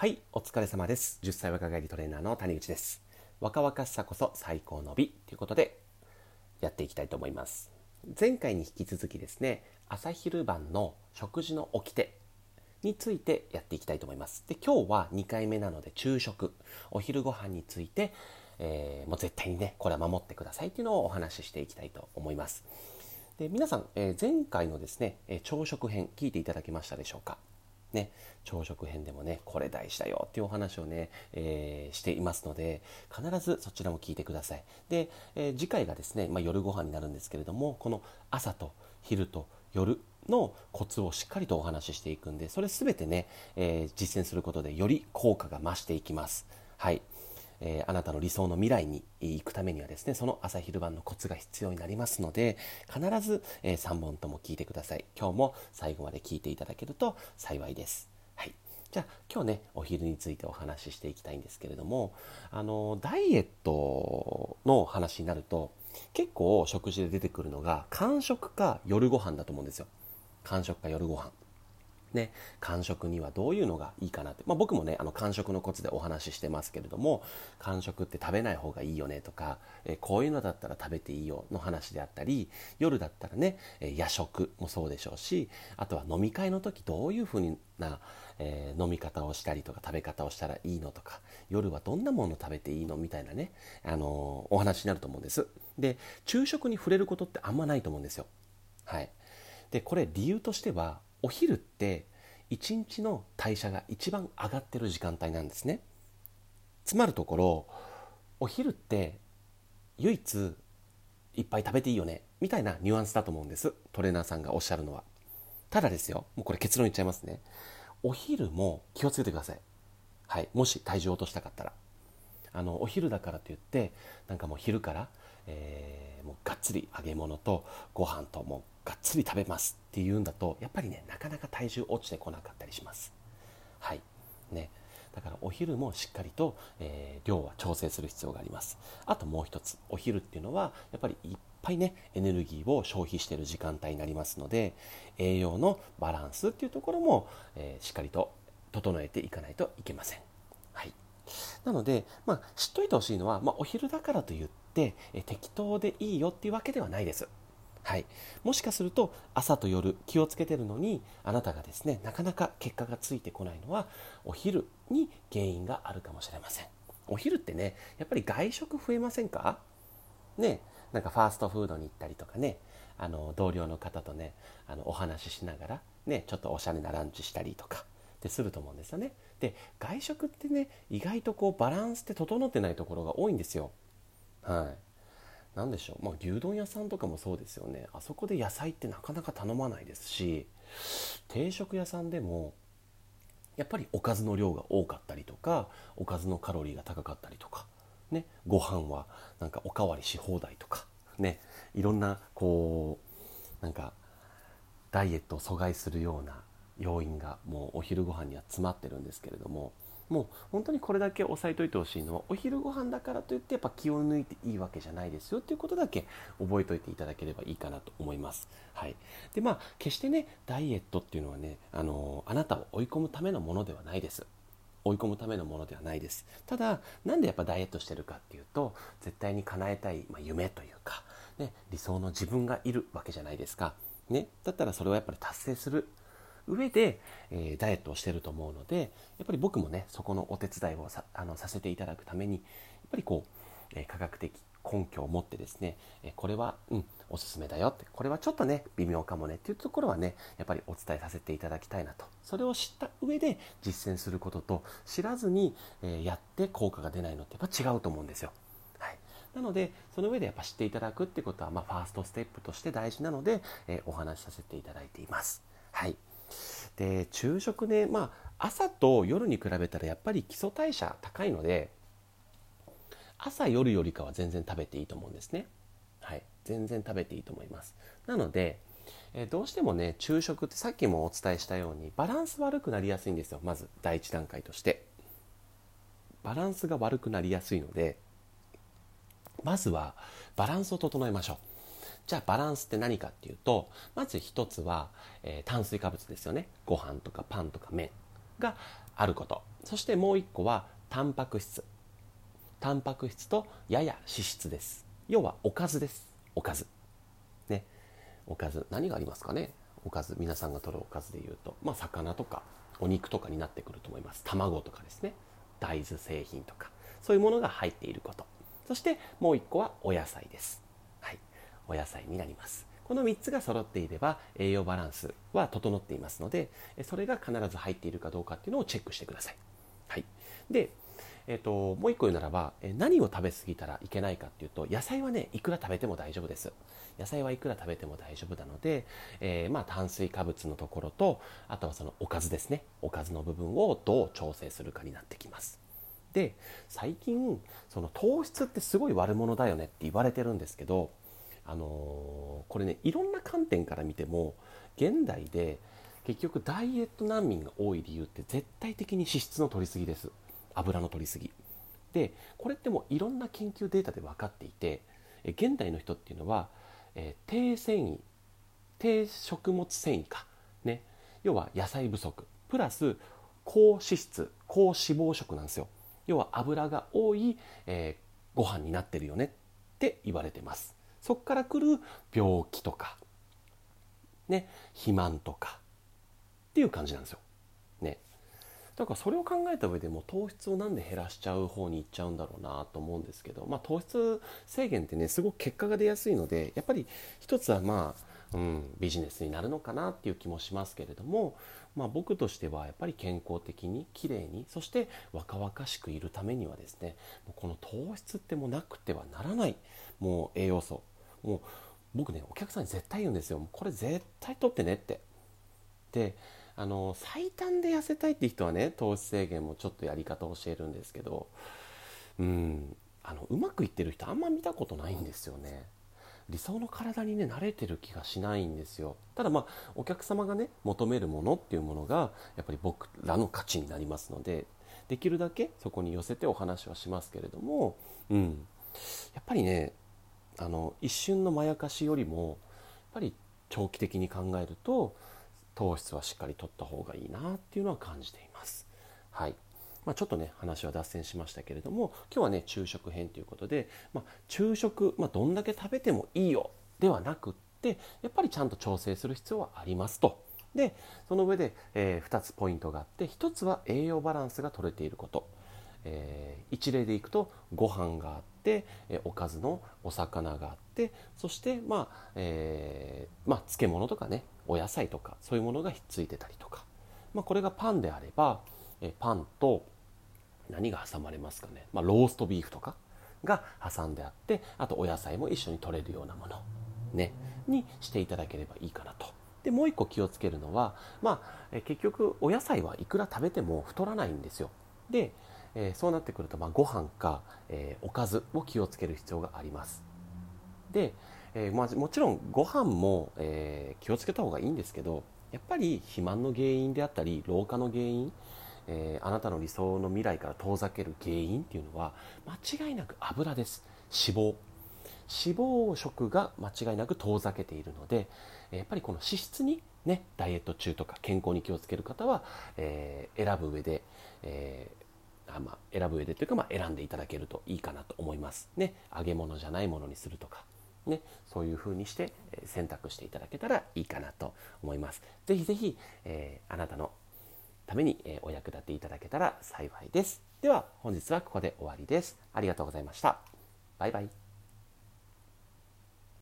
はい、お疲れ様です。10歳若返りトレーナーの谷口です。若々しさこそ最高の美ということでやっていきたいと思います。前回に引き続きですね、朝昼晩の食事の掟についてやっていきたいと思います。で、今日は2回目なので昼食、お昼ご飯について、えーもう絶対にね、これは守ってくださいっていうのをお話ししていきたいと思います。で皆さん、えー前回のですね、え朝食編聞いていただけましたでしょうか？ね、朝食編でもねこれ大事だよっていうお話をね、えーしていますので必ずそちらも聞いてください。で、えー次回がですね、まあ、夜ご飯になるんですけれどもこの朝と昼と夜のコツをしっかりとお話ししていくんでそれ全てね、えー実践することでより効果が増していきます。はい。えーあなたの理想の未来に行くためにはですねその朝昼晩のコツが必要になりますので必ず、え3本とも聞いてください。今日も最後まで聞いていただけると幸いです。はい。じゃあ今日ねお昼についてお話ししていきたいんですけれどもあのダイエットの話になると結構食事で出てくるのが間食か夜ご飯だと思うんですよ。間食か夜ご飯。ね、間食にはどういうのがいいかなって、まあ、僕もねあの間食のコツでお話ししてますけれども間食って食べない方がいいよねとか、えーこういうのだったら食べていいよの話であったり夜だったらね、えー夜食もそうでしょうしあとは飲み会の時どういうふうな、えー飲み方をしたりとか食べ方をしたらいいのとか夜はどんなもの食べていいのみたいなね、あのお話になると思うんです。で昼食に触れることってあんまないと思うんですよ。はい。でこれ理由としてはお昼って一日の代謝が一番上がってる時間帯なんですね。つまるところお昼って唯一いっぱい食べていいよねみたいなニュアンスだと思うんです。トレーナーさんがおっしゃるのは。ただですよもうこれ結論言っちゃいますね。お昼も気をつけてください。はいもし体重を落としたかったら。あのお昼だからといってなんかもう昼から、えーもうがっつり揚げ物とご飯ともうがっつり食べますっていうんだとやっぱりねなかなか体重落ちてこなかったりします。はい。ね。だからお昼もしっかりと、えー量は調整する必要があります。あともう一つお昼っていうのはやっぱりいっぱいねエネルギーを消費している時間帯になりますので栄養のバランスっていうところも、えーしっかりと整えていかないといけません。なので、まあ、知っといてほしいのは、まあ、お昼だからといってえ適当でいいよっていうわけではないです。はい、もしかすると朝と夜気をつけてるのにあなたがですねなかなか結果がついてこないのはお昼に原因があるかもしれません。お昼ってねやっぱり外食増えませんか？ねなんかファーストフードに行ったりとかねあの同僚の方とねあのお話ししながらねちょっとおしゃれなランチしたりとかってすると思うんですよね。で外食ってね意外とこうバランスって整ってないところが多いんですよ。はい。なんでしょう、まあ、牛丼屋さんとかもそうですよね。あそこで野菜ってなかなか頼まないですし定食屋さんでもやっぱりおかずの量が多かったりとかおかずのカロリーが高かったりとか、ね、ご飯はなんかおかわりし放題とか、ね、いろんなこうなんかダイエットを阻害するような要因がもうお昼ご飯には詰まってるんですけれどももう本当にこれだけ押さえといてほしいのはお昼ご飯だからといってやっぱ気を抜いていいわけじゃないですよっていうことだけ覚えておいていただければいいかなと思います。はい、でまあ決してねダイエットっていうのはねあのあなたを追い込むためのものではないです。追い込むためのものではないですただなんでやっぱダイエットしてるかっていうと絶対に叶えたい、まあ、夢というか、ね、理想の自分がいるわけじゃないですか、ね、だったらそれをやっぱり達成する上で、えーダイエットをしてると思うのでやっぱり僕もねそこのお手伝いをさあのさせていただくためにやっぱりこう、えー科学的根拠を持ってですね、えーこれは、うん、おすすめだよってこれはちょっとね微妙かもねっていうところはねやっぱりお伝えさせていただきたいなとそれを知った上で実践することと知らずに、えやって効果が出ないのってやっぱ違うと思うんですよ。なのでその上でやっぱ知っていただくってことは、まあ、ファーストステップとして大事なので、えーお話しさせていただいています。はい、で昼食ね、まあ、朝と夜に比べたらやっぱり基礎代謝高いので朝夜よりかは全然食べていいと思うんですね。はい、全然食べていいと思います。なので、えどうしてもね昼食ってさっきもお伝えしたようにバランス悪くなりやすいんですよまず第一段階としてバランスが悪くなりやすいのでまずはバランスを整えましょうじゃあバランスって何かっていうとまず一つは、えー炭水化物ですよね。ご飯とかパンとか麺があること。そしてもう一個はタンパク質。タンパク質とやや脂質です。要はおかずです。おかず。ね。おかず。何がありますかね。おかず。皆さんが取るおかずでいうと。まあ魚とかお肉とかになってくると思います。卵とかですね。大豆製品とか。そういうものが入っていること。そしてもう一個はお野菜です。お野菜になります。この3つが揃っていれば栄養バランスは整っていますのでそれが必ず入っているかどうかっていうのをチェックしてください、はい、でえーと、もう一個言うならば、え何を食べ過ぎたらいけないかっていうと野菜はねいくら食べても大丈夫です。野菜はいくら食べても大丈夫なので、えー、まあ炭水化物のところとあとはそのおかずですね。おかずの部分をどう調整するかになってきます。で最近その糖質ってすごい悪者だよねって言われてるんですけどあの、これねいろんな観点から見ても現代で結局ダイエット難民が多い理由って絶対的に脂質の取りすぎです。油の取りすぎ。でこれってもういろんな研究データで分かっていて現代の人っていうのは、えー、低繊維低食物繊維か。ね。要は野菜不足。プラス高脂質高脂肪食なんですよ。要は油が多い、えー、ご飯になってるよねって言われてます。そこから来る病気とかね肥満とかっていう感じなんですよ。ね。だからそれを考えた上でも糖質をなんで減らしちゃう方に行っちゃうんだろうなと思うんですけど、まあ、糖質制限ってねすごく結果が出やすいのでやっぱり一つはまあ、うん、ビジネスになるのかなっていう気もしますけれども、まあ、僕としてはやっぱり健康的にきれいにそして若々しくいるためにはですねこの糖質ってもうなくてはならないもう栄養素。もう僕ねお客さんに絶対言うんですよ。これ絶対取ってねって。であの最短で痩せたいって人はね糖質制限もちょっとやり方を教えるんですけどうんあのうまくいってる人あんま見たことないんですよね。理想の体にね慣れてる気がしないんですよ。ただまあお客様がね求めるものっていうものがやっぱり僕らの価値になりますのでできるだけそこに寄せてお話はしますけれどもうん。やっぱりねあの一瞬のまやかしよりもやっぱり長期的に考えると糖質はしっかりとった方がいいなっていうのは感じています。はい。まあ、ちょっとね話は脱線しましたけれども今日はね昼食編ということで、まあ、昼食、まあ、どんだけ食べてもいいよではなくってやっぱりちゃんと調整する必要はありますと。でその上で、えー、2つポイントがあって1つは栄養バランスが取れていること、えー、一例でいくとご飯があって、えおかずのお魚があってそしてまあ、えー、まあ、漬物とかねお野菜とかそういうものがひっついてたりとか、まあ、これがパンであればえパンと何が挟まれますかね、まあ、ローストビーフとかが挟んであってあとお野菜も一緒に取れるようなもの、ね、にしていただければいいかなと。でもう一個気をつけるのは、まあ、え結局お野菜はいくら食べても太らないんですよ。で、えー、そうなってくると、まあ、ご飯か、えー、おかずを気をつける必要があります。で、えー、まあ、もちろんご飯も、え気をつけた方がいいんですけどやっぱり肥満の原因であったり老化の原因、えあなたの理想の未来から遠ざける原因っていうのは間違いなく油です。脂肪。脂肪食が間違いなく遠ざけているのでやっぱりこの脂質にねダイエット中とか健康に気をつける方は、えー、選ぶ上で、えー、あまあ、選ぶ上でというか、まあ、選んでいただけるといいかなと思います。ね。揚げ物じゃないものにするとか。ね、そういう風にして選択していただけたらいいかなと思います。ぜひぜひ、え、あなたのために、えお役立ていただけたら幸いです。では本日はここで終わりです。ありがとうございました。バイバイ。